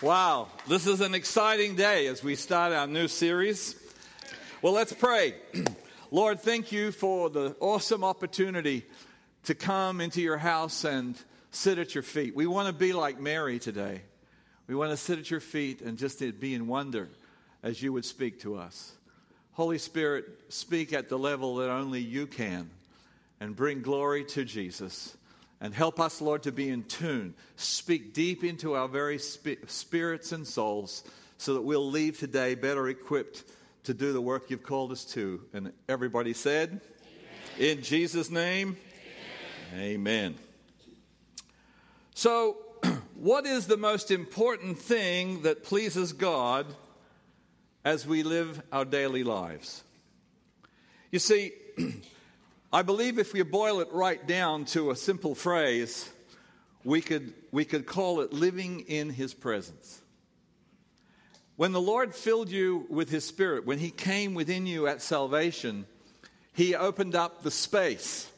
Wow, this is an exciting day as we start our new series. Well, let's pray. Lord, thank you for the awesome opportunity to come into your house and sit at your feet. We want to be like Mary today. We want to sit at your feet and just be in wonder as you would speak to us. Holy Spirit, speak at the level that only you can and bring glory to Jesus. And help us, Lord, to be in tune. Speak deep into our very spirits and souls so that we'll leave today better equipped to do the work you've called us to. And everybody said, Amen. In Jesus' name, Amen. Amen. So, what is the most important thing that pleases God as we live our daily lives? You see, I believe if we boil it right down to a simple phrase, we could, we could call it living in His presence. When the Lord filled you with His Spirit, when He came within you at salvation, He opened up the space.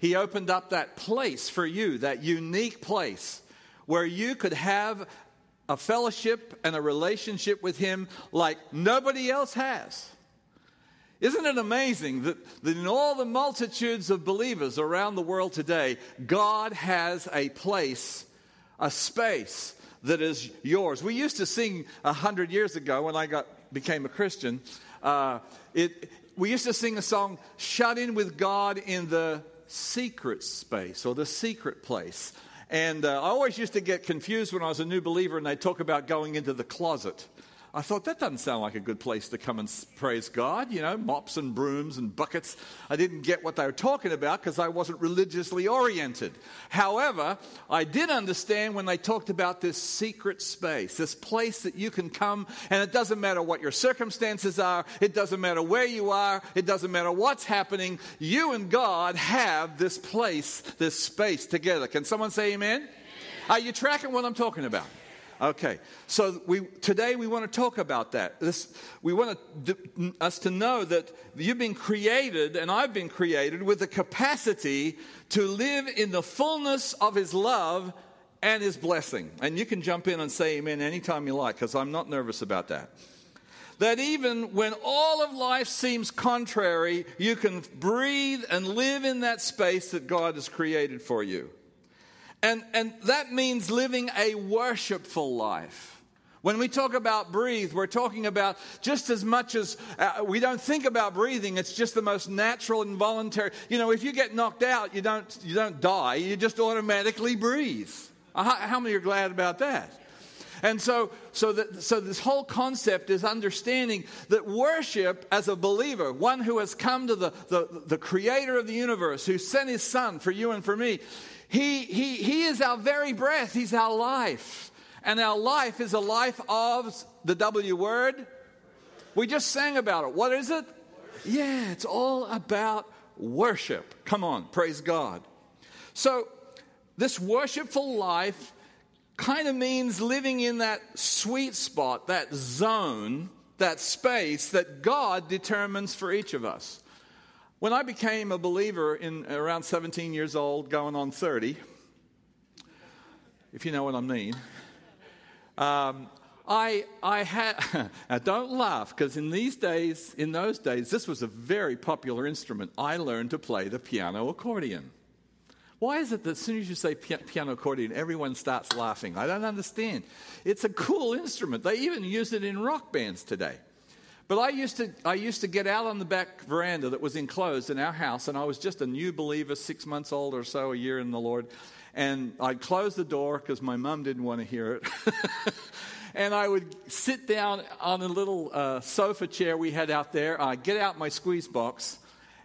He opened up that place for you, that unique place where you could have a fellowship and a relationship with Him like nobody else has. Isn't it amazing that, in all the multitudes of believers around the world today, God has a place, a space that is yours? We used to sing a hundred years ago when I got became a Christian. Uh, it, we used to sing a song, "Shut in with God in the secret space or the secret place." And uh, I always used to get confused when I was a new believer and they talk about going into the closet. I thought that doesn't sound like a good place to come and praise God, you know, mops and brooms and buckets. I didn't get what they were talking about because I wasn't religiously oriented. However, I did understand when they talked about this secret space, this place that you can come, and it doesn't matter what your circumstances are, it doesn't matter where you are, it doesn't matter what's happening. You and God have this place, this space together. Can someone say amen? amen. Are you tracking what I'm talking about? Okay, so we, today we want to talk about that. This, we want to, us to know that you've been created, and I've been created, with the capacity to live in the fullness of His love and His blessing. And you can jump in and say amen anytime you like, because I'm not nervous about that. That even when all of life seems contrary, you can breathe and live in that space that God has created for you. And, and that means living a worshipful life. When we talk about breathe, we're talking about just as much as uh, we don't think about breathing, it's just the most natural and voluntary. You know, if you get knocked out, you don't, you don't die, you just automatically breathe. Uh, how, many are glad about that? And so, so, that, so this whole concept is understanding that worship as a believer, one who has come to the, the, the creator of the universe, who sent his son for you and for me, he, he, he is our very breath, He's our life. And our life is a life of the W word. We just sang about it. What is it? Yeah, it's all about worship. Come on, praise God. So, this worshipful life kind of means living in that sweet spot, that zone, that space that God determines for each of us. When I became a believer in around 17 years old, going on 30, if you know what I mean, um, I, I had, now don't laugh, because in these days, in those days, this was a very popular instrument. I learned to play the piano accordion. Why is it that as soon as you say piano accordion, everyone starts laughing? I don't understand. It's a cool instrument. They even use it in rock bands today. But I used, to, I used to get out on the back veranda that was enclosed in our house, and I was just a new believer, six months old or so, a year in the Lord. And I'd close the door because my mom didn't want to hear it. and I would sit down on a little uh, sofa chair we had out there. I'd get out my squeeze box,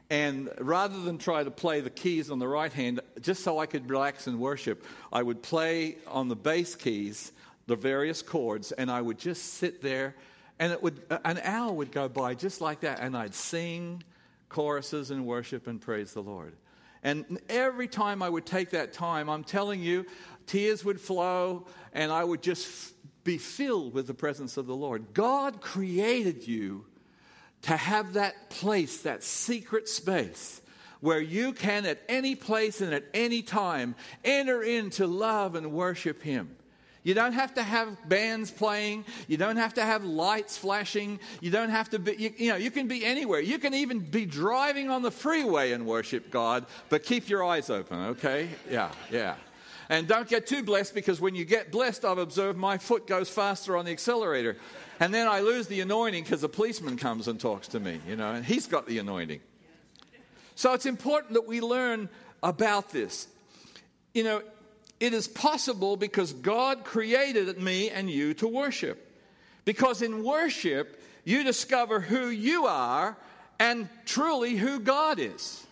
and rather than try to play the keys on the right hand, just so I could relax and worship, I would play on the bass keys the various chords, and I would just sit there and it would, uh, an hour would go by just like that, and I'd sing choruses and worship and praise the Lord. And every time I would take that time, I'm telling you, tears would flow, and I would just f- be filled with the presence of the Lord. God created you to have that place, that secret space, where you can at any place and at any time enter into love and worship Him. You don't have to have bands playing. You don't have to have lights flashing. You don't have to be, you, you, know, you can be anywhere. You can even be driving on the freeway and worship God, but keep your eyes open, okay? Yeah, yeah. And don't get too blessed because when you get blessed, I've observed my foot goes faster on the accelerator. And then I lose the anointing because a policeman comes and talks to me, you know, and he's got the anointing. So it's important that we learn about this. You know, it is possible because God created me and you to worship. Because in worship, you discover who you are and truly who God is.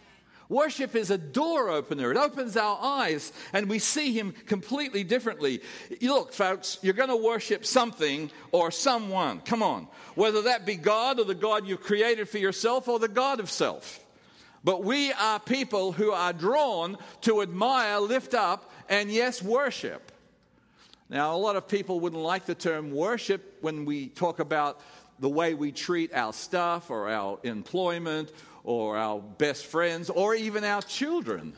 Worship is a door opener. It opens our eyes and we see Him completely differently. Look, folks, you're going to worship something or someone. Come on. Whether that be God or the God you've created for yourself or the God of self. But we are people who are drawn to admire, lift up, and yes, worship. Now, a lot of people wouldn't like the term worship when we talk about the way we treat our stuff or our employment or our best friends or even our children.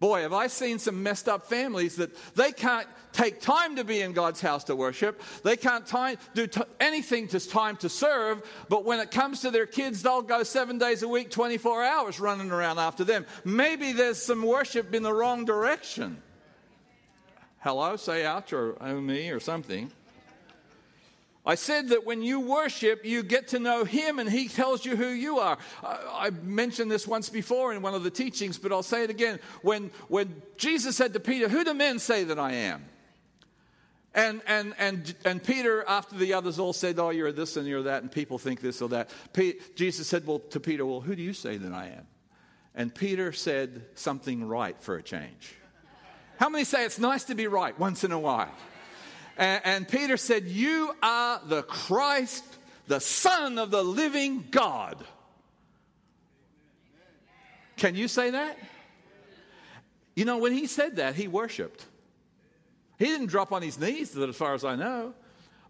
Boy, have I seen some messed up families that they can't take time to be in God's house to worship. They can't time, do t- anything to time to serve, but when it comes to their kids, they'll go seven days a week, 24 hours running around after them. Maybe there's some worship in the wrong direction. Hello, say out or oh me or something. I said that when you worship, you get to know Him and He tells you who you are. I, mentioned this once before in one of the teachings, but I'll say it again. When, when Jesus said to Peter, Who do men say that I am? And, and, and, and Peter, after the others all said, Oh, you're this and you're that, and people think this or that, Jesus said well, to Peter, Well, who do you say that I am? And Peter said something right for a change. How many say it's nice to be right once in a while? And, and Peter said, You are the Christ, the Son of the living God. Can you say that? You know, when he said that, he worshiped. He didn't drop on his knees, as far as I know.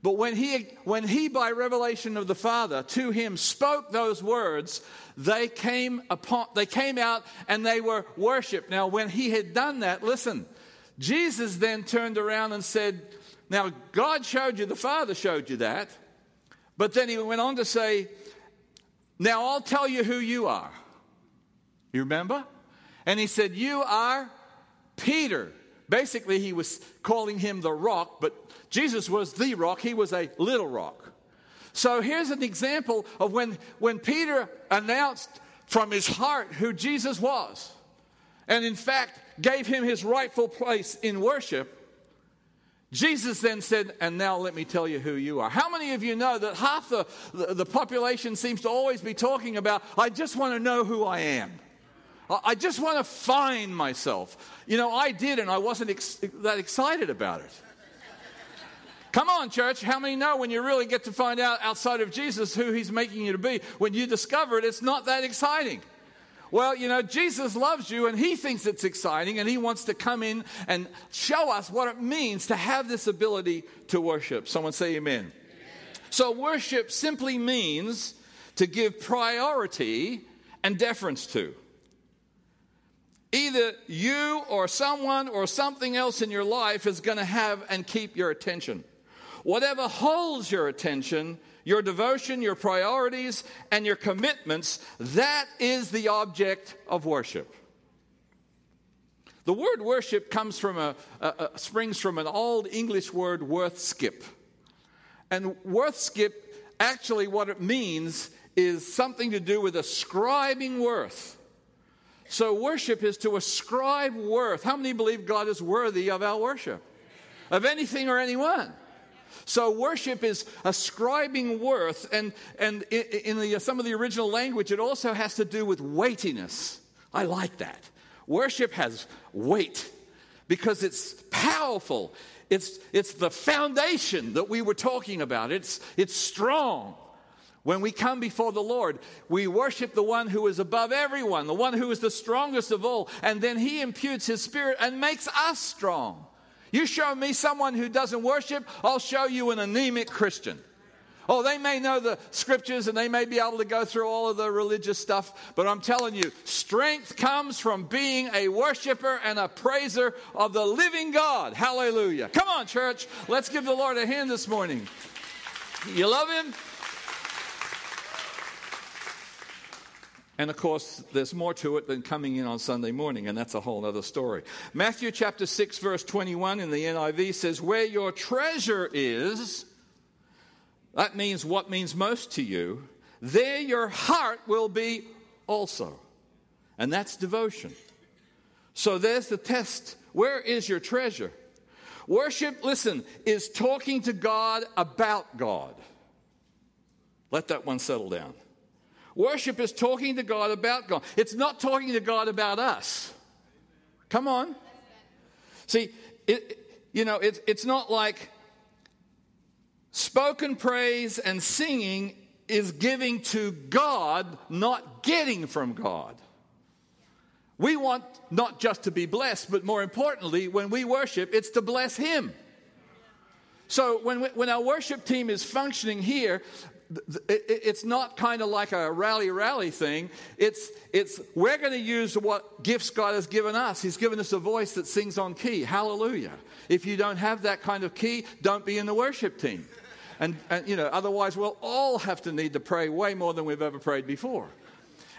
But when he, when he, by revelation of the Father, to him spoke those words, they came upon, they came out and they were worshipped. Now, when he had done that, listen, Jesus then turned around and said, Now, God showed you, the Father showed you that. But then he went on to say, Now I'll tell you who you are. You remember? And he said, You are Peter. Basically, he was calling him the rock, but Jesus was the rock. He was a little rock. So here's an example of when, when Peter announced from his heart who Jesus was. And in fact, gave him his rightful place in worship, Jesus then said, And now let me tell you who you are. How many of you know that half the, the, the population seems to always be talking about, I just want to know who I am? I just want to find myself. You know, I did, and I wasn't ex- that excited about it. Come on, church. How many know when you really get to find out outside of Jesus who he's making you to be? When you discover it, it's not that exciting. Well, you know, Jesus loves you and he thinks it's exciting and he wants to come in and show us what it means to have this ability to worship. Someone say amen. amen. So, worship simply means to give priority and deference to. Either you or someone or something else in your life is going to have and keep your attention. Whatever holds your attention your devotion, your priorities, and your commitments, that is the object of worship. The word worship comes from a, a, a springs from an old English word, worth skip. And worth skip, actually, what it means is something to do with ascribing worth. So, worship is to ascribe worth. How many believe God is worthy of our worship? Of anything or anyone? So worship is ascribing worth, and, and in the, some of the original language, it also has to do with weightiness. I like that. Worship has weight because it's powerful. It's, it's the foundation that we were talking about. It's, it's strong. When we come before the Lord, we worship the one who is above everyone, the one who is the strongest of all, and then he imputes his spirit and makes us strong. You show me someone who doesn't worship, I'll show you an anemic Christian. Oh, they may know the scriptures and they may be able to go through all of the religious stuff, but I'm telling you, strength comes from being a worshiper and a praiser of the living God. Hallelujah. Come on, church. Let's give the Lord a hand this morning. You love Him? And of course, there's more to it than coming in on Sunday morning, and that's a whole other story. Matthew chapter 6, verse 21 in the NIV says, Where your treasure is, that means what means most to you. There your heart will be also. And that's devotion. So there's the test. Where is your treasure? Worship, listen, is talking to God about God. Let that one settle down. Worship is talking to God about God. It's not talking to God about us. Come on. See, it, you know, it, it's not like Spoken praise and singing is giving to God, not getting from God. We want not just to be blessed, but more importantly, when we worship, it's to bless Him. So when, we, when our worship team is functioning here, it's not kind of like a rally rally thing. It's, it's we're going to use what gifts God has given us. He's given us a voice that sings on key. Hallelujah. If you don't have that kind of key, don't be in the worship team. And, and, you know, otherwise we'll all have to need to pray way more than we've ever prayed before.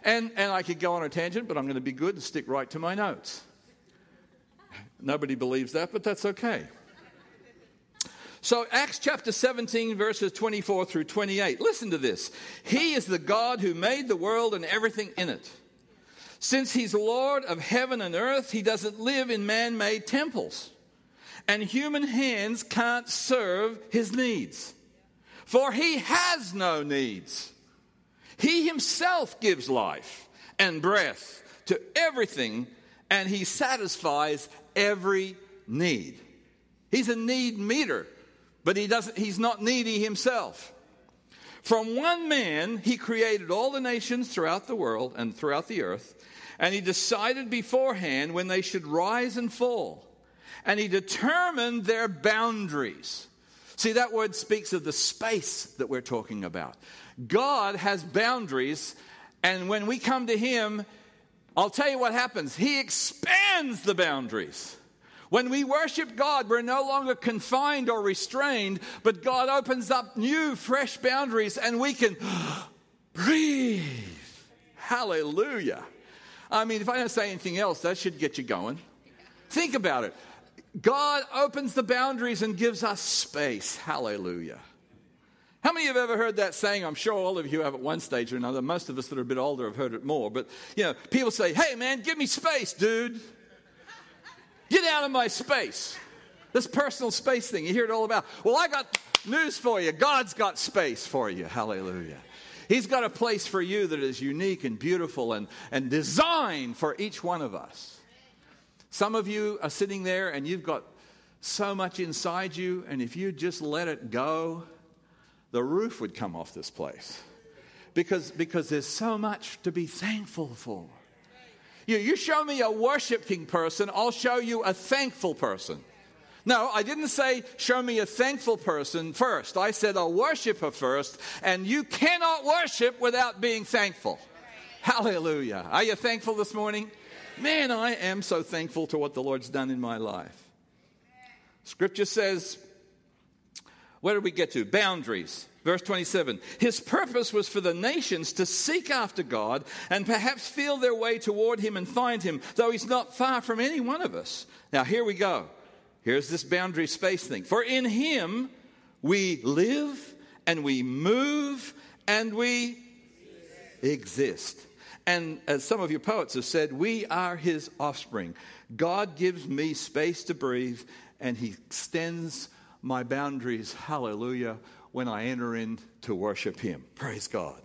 And, and I could go on a tangent, but I'm going to be good and stick right to my notes. Nobody believes that, but that's okay. So, Acts chapter 17, verses 24 through 28. Listen to this. He is the God who made the world and everything in it. Since he's Lord of heaven and earth, he doesn't live in man made temples. And human hands can't serve his needs for he has no needs. He himself gives life and breath to everything, and he satisfies every need. He's a need meter, but he doesn't, he's not needy himself. From one man, he created all the nations throughout the world and throughout the earth, and he decided beforehand when they should rise and fall, and he determined their boundaries. See, that word speaks of the space that we're talking about. God has boundaries, and when we come to Him, I'll tell you what happens. He expands the boundaries. When we worship God, we're no longer confined or restrained, but God opens up new, fresh boundaries, and we can breathe. Hallelujah. I mean, if I don't say anything else, that should get you going. Think about it. God opens the boundaries and gives us space. Hallelujah. How many of you have ever heard that saying? I'm sure all of you have at one stage or another. Most of us that are a bit older have heard it more. But, you know, people say, hey, man, give me space, dude. Get out of my space. This personal space thing, you hear it all about. Well, I got news for you. God's got space for you. Hallelujah. He's got a place for you that is unique and beautiful and, and designed for each one of us. Some of you are sitting there and you've got so much inside you, and if you just let it go, the roof would come off this place. Because, because there's so much to be thankful for. You, show me a worshiping person, I'll show you a thankful person. No, I didn't say show me a thankful person first. I said a worshiper first, and you cannot worship without being thankful. Hallelujah. Are you thankful this morning? Man, I am so thankful to what the Lord's done in my life. Scripture says, where did we get to? Boundaries. Verse 27 His purpose was for the nations to seek after God and perhaps feel their way toward Him and find Him, though He's not far from any one of us. Now, here we go. Here's this boundary space thing. For in Him we live and we move and we exist. And as some of your poets have said, we are his offspring. God gives me space to breathe, and he extends my boundaries, hallelujah, when I enter in to worship him. Praise God.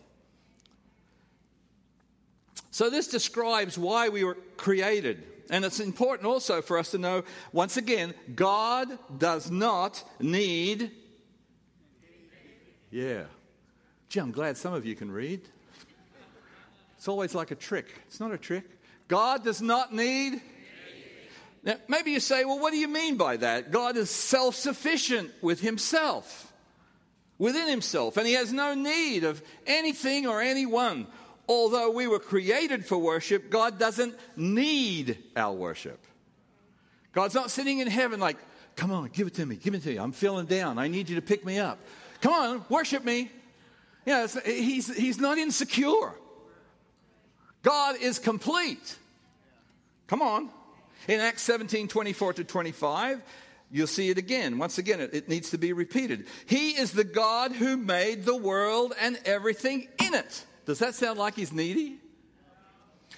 So, this describes why we were created. And it's important also for us to know once again, God does not need. Yeah. Gee, I'm glad some of you can read. It's always like a trick. It's not a trick. God does not need. Now, maybe you say, well, what do you mean by that? God is self sufficient with himself. Within himself, and he has no need of anything or anyone. Although we were created for worship, God doesn't need our worship. God's not sitting in heaven like, come on, give it to me, give it to me. I'm feeling down. I need you to pick me up. Come on, worship me. Yeah, he's, he's not insecure. God is complete. Come on. In Acts 17 24 to 25, you'll see it again. Once again, it, it needs to be repeated. He is the God who made the world and everything in it. Does that sound like he's needy?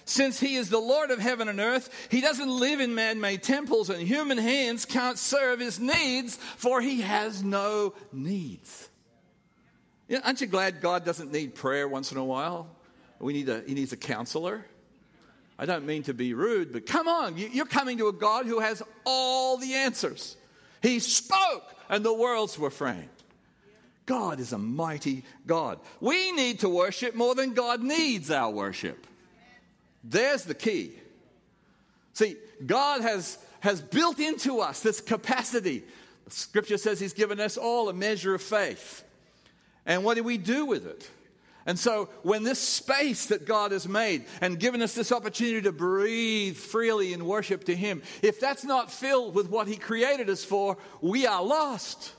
Since he is the Lord of heaven and earth, he doesn't live in man made temples, and human hands can't serve his needs, for he has no needs. You know, aren't you glad God doesn't need prayer once in a while? We need a, he needs a counselor. I don't mean to be rude, but come on, you're coming to a God who has all the answers. He spoke, and the worlds were framed. God is a mighty God. We need to worship more than God needs our worship. There's the key. See, God has, has built into us this capacity. Scripture says He's given us all a measure of faith. And what do we do with it? And so, when this space that God has made and given us this opportunity to breathe freely in worship to Him, if that's not filled with what He created us for, we are lost.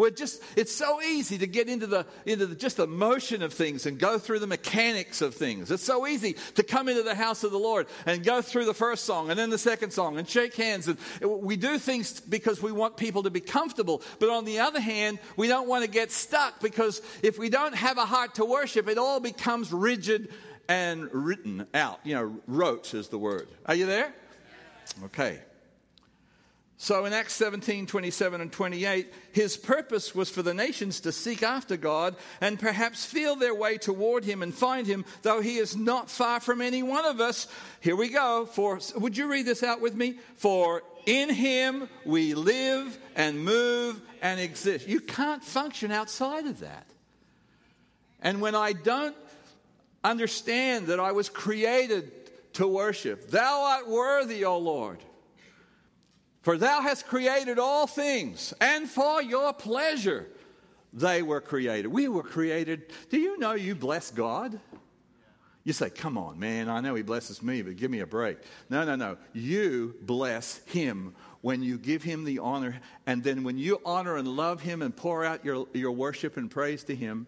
We're just, it's so easy to get into the into the, just the motion of things and go through the mechanics of things. It's so easy to come into the house of the Lord and go through the first song and then the second song and shake hands. And we do things because we want people to be comfortable. But on the other hand, we don't want to get stuck because if we don't have a heart to worship, it all becomes rigid and written out. You know, rote is the word. Are you there? Okay. So in Acts 17 27 and 28, his purpose was for the nations to seek after God and perhaps feel their way toward him and find him, though he is not far from any one of us. Here we go. For, would you read this out with me? For in him we live and move and exist. You can't function outside of that. And when I don't understand that I was created to worship, thou art worthy, O Lord. For thou hast created all things, and for your pleasure they were created. We were created. Do you know you bless God? You say, come on, man, I know he blesses me, but give me a break. No, no, no. You bless him when you give him the honor, and then when you honor and love him and pour out your, your worship and praise to him,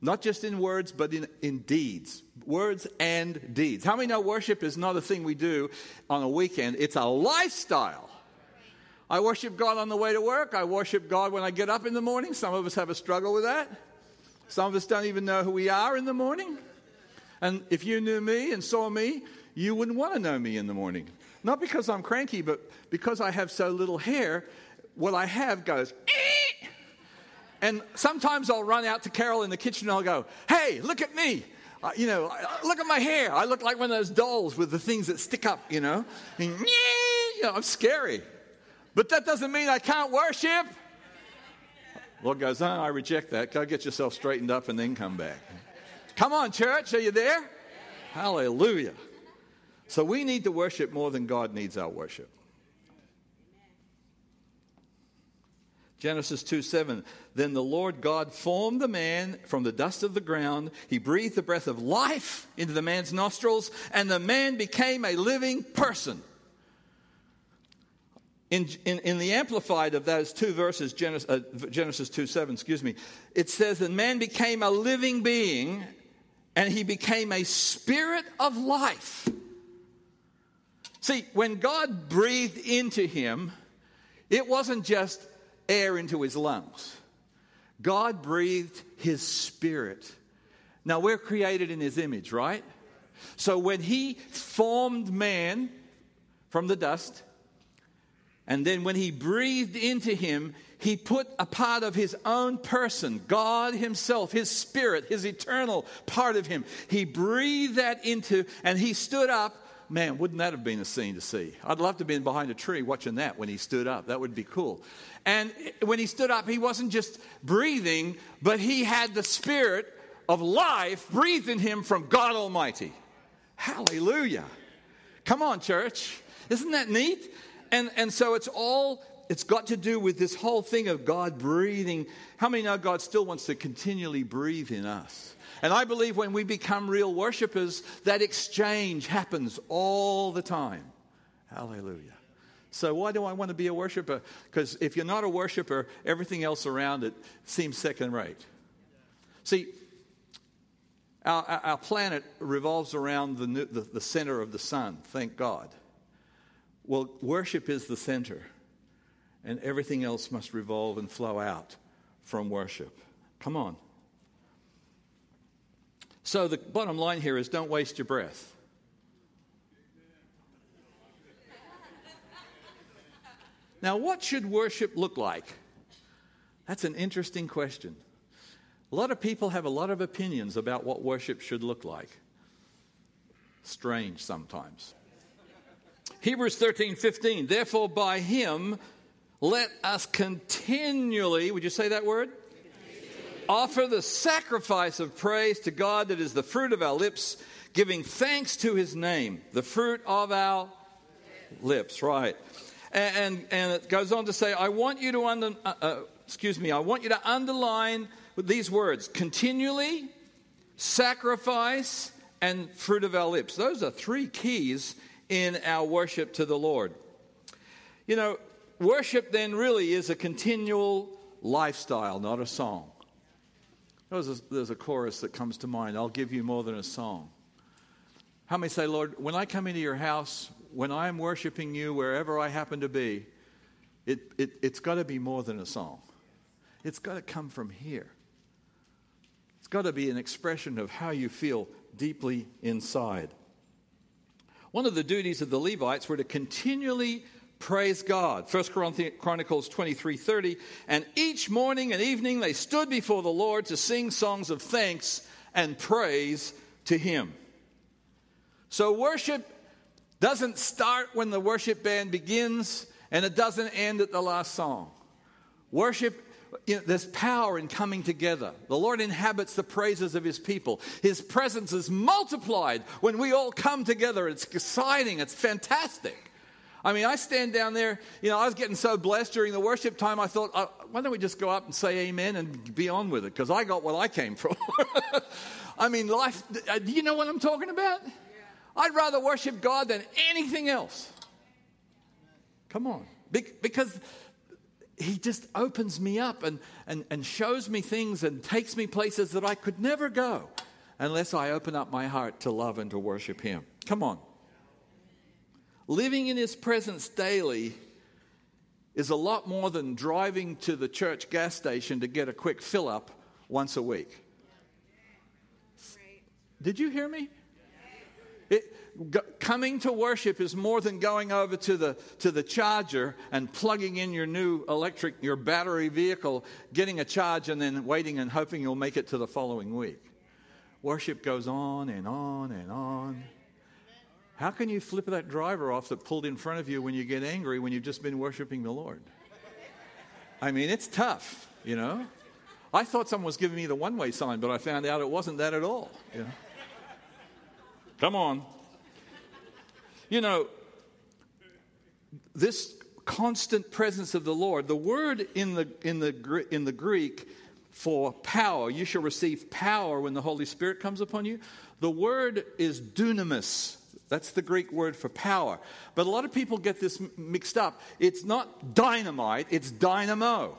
not just in words, but in, in deeds. Words and deeds. How many know worship is not a thing we do on a weekend? It's a lifestyle. I worship God on the way to work. I worship God when I get up in the morning. Some of us have a struggle with that. Some of us don't even know who we are in the morning. And if you knew me and saw me, you wouldn't want to know me in the morning. Not because I'm cranky, but because I have so little hair, what I have goes, and sometimes I'll run out to Carol in the kitchen and I'll go, hey, look at me. Uh, you know, look at my hair. I look like one of those dolls with the things that stick up, you know. And, you know I'm scary. But that doesn't mean I can't worship. Lord goes, oh, I reject that. Go get yourself straightened up and then come back. Come on, church. Are you there? Hallelujah. So we need to worship more than God needs our worship. Genesis 2 7. Then the Lord God formed the man from the dust of the ground. He breathed the breath of life into the man's nostrils, and the man became a living person. In, in, in, the amplified of those two verses, Genesis, uh, Genesis 2 7, excuse me, it says that man became a living being and he became a spirit of life. See, when God breathed into him, it wasn't just air into his lungs, God breathed his spirit. Now, we're created in his image, right? So when he formed man from the dust, and then when he breathed into him, he put a part of his own person, God himself, his spirit, his eternal part of him. He breathed that into, and he stood up. Man, wouldn't that have been a scene to see? I'd love to have been behind a tree watching that when he stood up. That would be cool. And when he stood up, he wasn't just breathing, but he had the spirit of life breathed in him from God Almighty. Hallelujah. Come on, church. Isn't that neat? And, and so it's all it's got to do with this whole thing of God breathing. How many know God still wants to continually breathe in us? And I believe when we become real worshipers, that exchange happens all the time. Hallelujah. So, why do I want to be a worshiper? Because if you're not a worshiper, everything else around it seems second rate. See, our, our planet revolves around the, the, the center of the sun, thank God. Well, worship is the center, and everything else must revolve and flow out from worship. Come on. So, the bottom line here is don't waste your breath. Now, what should worship look like? That's an interesting question. A lot of people have a lot of opinions about what worship should look like. Strange sometimes. Hebrews 13, 15. Therefore, by him, let us continually, would you say that word? Offer the sacrifice of praise to God that is the fruit of our lips, giving thanks to his name, the fruit of our lips, right. And, and, and it goes on to say, I want you to, under, uh, uh, excuse me, I want you to underline these words continually, sacrifice, and fruit of our lips. Those are three keys in our worship to the Lord. You know, worship then really is a continual lifestyle, not a song. There's a, there's a chorus that comes to mind I'll give you more than a song. How many say, Lord, when I come into your house, when I'm worshiping you wherever I happen to be, it, it, it's got to be more than a song. It's got to come from here It's got to be an expression of how you feel deeply inside. One of the duties of the Levites were to continually praise God. 1 Chronicles 23 30. And each morning and evening they stood before the Lord to sing songs of thanks and praise to Him. So worship doesn't start when the worship band begins and it doesn't end at the last song. Worship you know, there's power in coming together. The Lord inhabits the praises of his people. His presence is multiplied when we all come together. It's exciting, it's fantastic. I mean, I stand down there, you know, I was getting so blessed during the worship time, I thought, uh, why don't we just go up and say amen and be on with it? Because I got what I came from. I mean, life, uh, do you know what I'm talking about? I'd rather worship God than anything else. Come on. Be- because he just opens me up and, and, and shows me things and takes me places that I could never go unless I open up my heart to love and to worship him. Come on. Living in his presence daily is a lot more than driving to the church gas station to get a quick fill up once a week. Did you hear me? It, coming to worship is more than going over to the, to the charger and plugging in your new electric, your battery vehicle, getting a charge, and then waiting and hoping you'll make it to the following week. Worship goes on and on and on. How can you flip that driver off that pulled in front of you when you get angry when you've just been worshiping the Lord? I mean, it's tough, you know. I thought someone was giving me the one way sign, but I found out it wasn't that at all. You know? Come on. You know, this constant presence of the Lord, the word in the, in the, in the Greek for power, you shall receive power when the Holy Spirit comes upon you. The word is dunamis. That's the Greek word for power. But a lot of people get this mixed up. It's not dynamite, it's dynamo.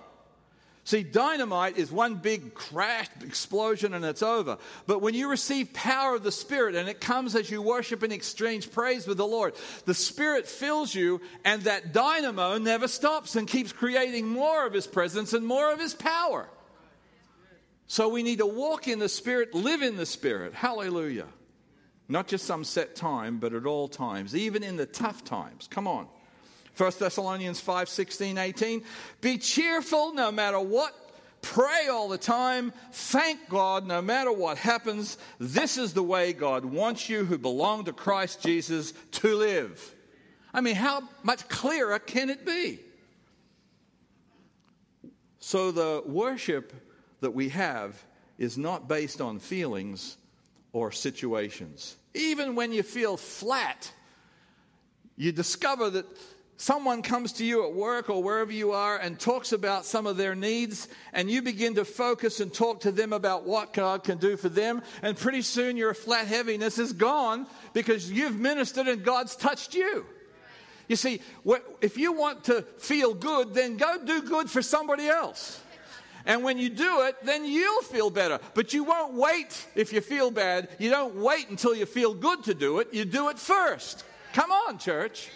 See, dynamite is one big crash, explosion, and it's over. But when you receive power of the Spirit, and it comes as you worship and exchange praise with the Lord, the Spirit fills you, and that dynamo never stops and keeps creating more of His presence and more of His power. So we need to walk in the Spirit, live in the Spirit. Hallelujah. Not just some set time, but at all times, even in the tough times. Come on. 1 Thessalonians 5 16, 18. Be cheerful no matter what. Pray all the time. Thank God no matter what happens. This is the way God wants you who belong to Christ Jesus to live. I mean, how much clearer can it be? So the worship that we have is not based on feelings or situations. Even when you feel flat, you discover that someone comes to you at work or wherever you are and talks about some of their needs, and you begin to focus and talk to them about what God can do for them, and pretty soon your flat heaviness is gone because you've ministered and God's touched you. You see, if you want to feel good, then go do good for somebody else. And when you do it, then you'll feel better. But you won't wait if you feel bad. You don't wait until you feel good to do it. You do it first. Come on, church.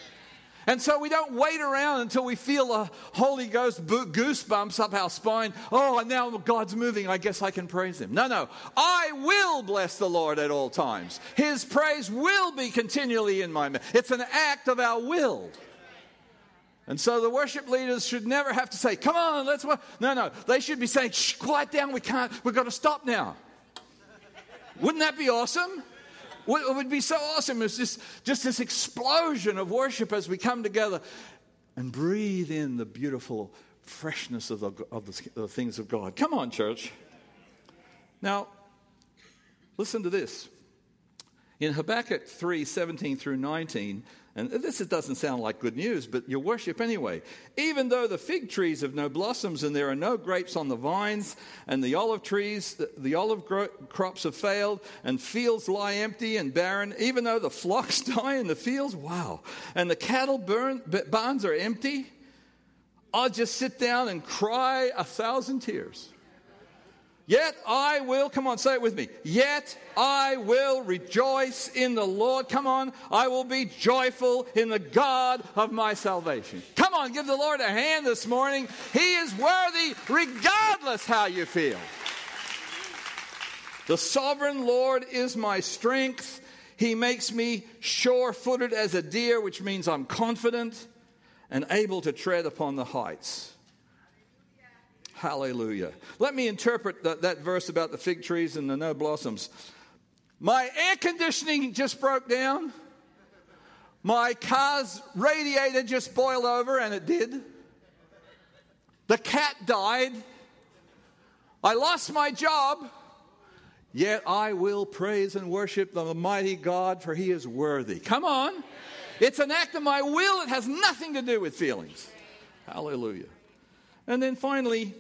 And so we don't wait around until we feel a Holy Ghost goosebumps up our spine. Oh, and now God's moving. I guess I can praise Him. No, no. I will bless the Lord at all times. His praise will be continually in my mouth. It's an act of our will. And so the worship leaders should never have to say, Come on, let's work. No, no. They should be saying, Shh, quiet down. We can't, we've got to stop now. Wouldn't that be awesome? What would be so awesome is just, just this explosion of worship as we come together and breathe in the beautiful freshness of the, of the, the things of God. Come on, church. Now, listen to this. In Habakkuk 3 17 through 19, and this doesn't sound like good news, but you worship anyway. Even though the fig trees have no blossoms and there are no grapes on the vines, and the olive trees, the olive crops have failed, and fields lie empty and barren, even though the flocks die in the fields, wow, and the cattle burn, barns are empty, I'll just sit down and cry a thousand tears. Yet I will, come on, say it with me. Yet I will rejoice in the Lord. Come on, I will be joyful in the God of my salvation. Come on, give the Lord a hand this morning. He is worthy regardless how you feel. The sovereign Lord is my strength. He makes me sure footed as a deer, which means I'm confident and able to tread upon the heights. Hallelujah. Let me interpret that, that verse about the fig trees and the no blossoms. My air conditioning just broke down. My car's radiator just boiled over, and it did. The cat died. I lost my job. Yet I will praise and worship the mighty God, for he is worthy. Come on. It's an act of my will, it has nothing to do with feelings. Hallelujah. And then finally,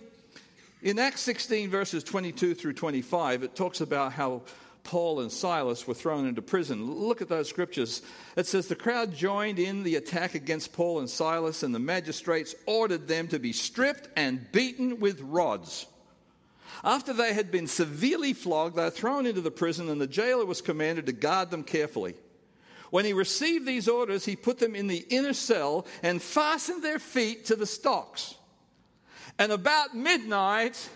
in Acts 16, verses 22 through 25, it talks about how Paul and Silas were thrown into prison. Look at those scriptures. It says, The crowd joined in the attack against Paul and Silas, and the magistrates ordered them to be stripped and beaten with rods. After they had been severely flogged, they were thrown into the prison, and the jailer was commanded to guard them carefully. When he received these orders, he put them in the inner cell and fastened their feet to the stocks. And about midnight,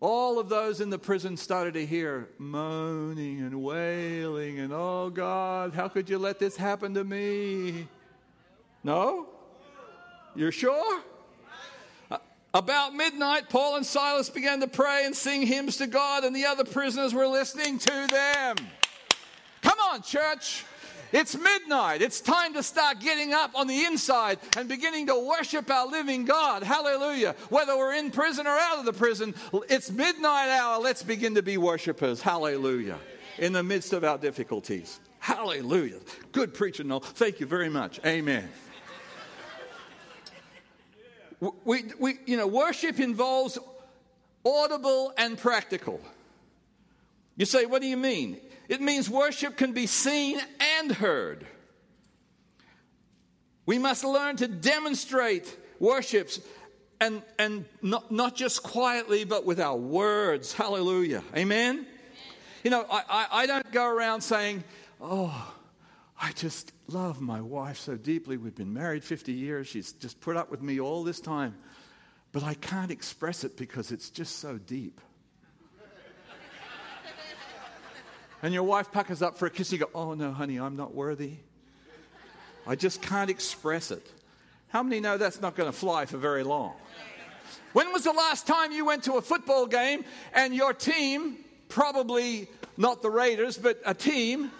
all of those in the prison started to hear moaning and wailing, and oh God, how could you let this happen to me? No? You're sure? About midnight, Paul and Silas began to pray and sing hymns to God, and the other prisoners were listening to them. Come on, church. It's midnight. It's time to start getting up on the inside and beginning to worship our living God. Hallelujah. Whether we're in prison or out of the prison, it's midnight hour. Let's begin to be worshipers. Hallelujah. In the midst of our difficulties. Hallelujah. Good preacher, Noel. Thank you very much. Amen. We, we, you know, worship involves audible and practical. You say, what do you mean? It means worship can be seen and heard. We must learn to demonstrate worships and, and not, not just quietly, but with our words. Hallelujah. Amen? You know, I, I, I don't go around saying, oh, I just love my wife so deeply. We've been married 50 years. She's just put up with me all this time. But I can't express it because it's just so deep. And your wife puckers up for a kiss, you go, Oh, no, honey, I'm not worthy. I just can't express it. How many know that's not going to fly for very long? When was the last time you went to a football game and your team, probably not the Raiders, but a team,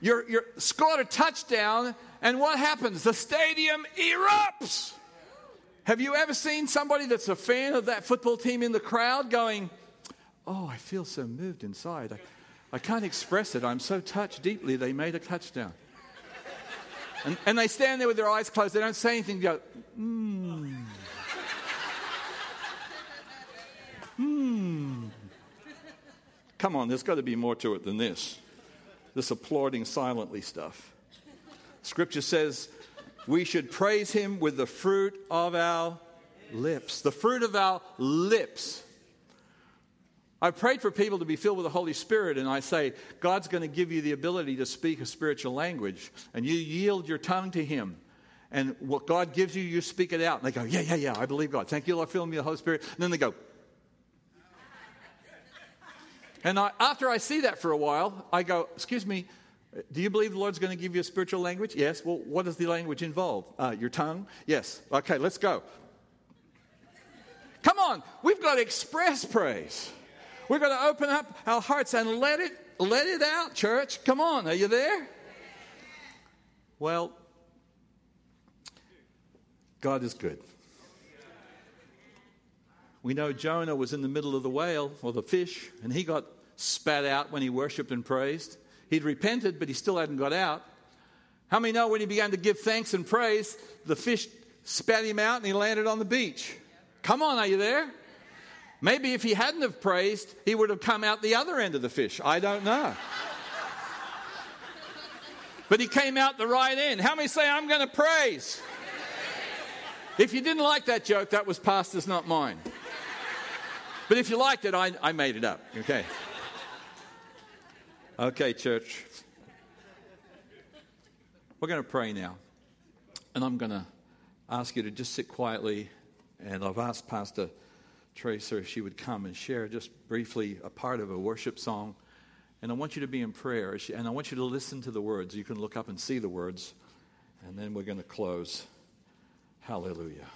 you're, you're scored a touchdown, and what happens? The stadium erupts. Have you ever seen somebody that's a fan of that football team in the crowd going, Oh, I feel so moved inside. I, I can't express it. I'm so touched deeply they made a touchdown. And, and they stand there with their eyes closed. They don't say anything. They go, hmm. Hmm. Come on, there's got to be more to it than this. This applauding silently stuff. Scripture says we should praise him with the fruit of our lips. The fruit of our lips. I've prayed for people to be filled with the Holy Spirit, and I say, God's going to give you the ability to speak a spiritual language, and you yield your tongue to Him. And what God gives you, you speak it out. And they go, Yeah, yeah, yeah, I believe God. Thank you, Lord, fill me with the Holy Spirit. And then they go, and I, after I see that for a while, I go, Excuse me, do you believe the Lord's going to give you a spiritual language? Yes. Well, what does the language involve? Uh, your tongue? Yes. Okay, let's go. Come on, we've got to express praise. We're going to open up our hearts and let it let it out, church. Come on, are you there? Well, God is good. We know Jonah was in the middle of the whale or the fish, and he got spat out when he worshiped and praised. He'd repented, but he still hadn't got out. How many know when he began to give thanks and praise, the fish spat him out and he landed on the beach? Come on, are you there? Maybe if he hadn't have praised, he would have come out the other end of the fish. I don't know. but he came out the right end. How many say, I'm going to praise? If you didn't like that joke, that was pastor's, not mine. But if you liked it, I, I made it up. Okay. Okay, church. We're going to pray now. And I'm going to ask you to just sit quietly. And I've asked Pastor Tracer if she would come and share just briefly a part of a worship song. And I want you to be in prayer. And I want you to listen to the words. You can look up and see the words. And then we're going to close. Hallelujah.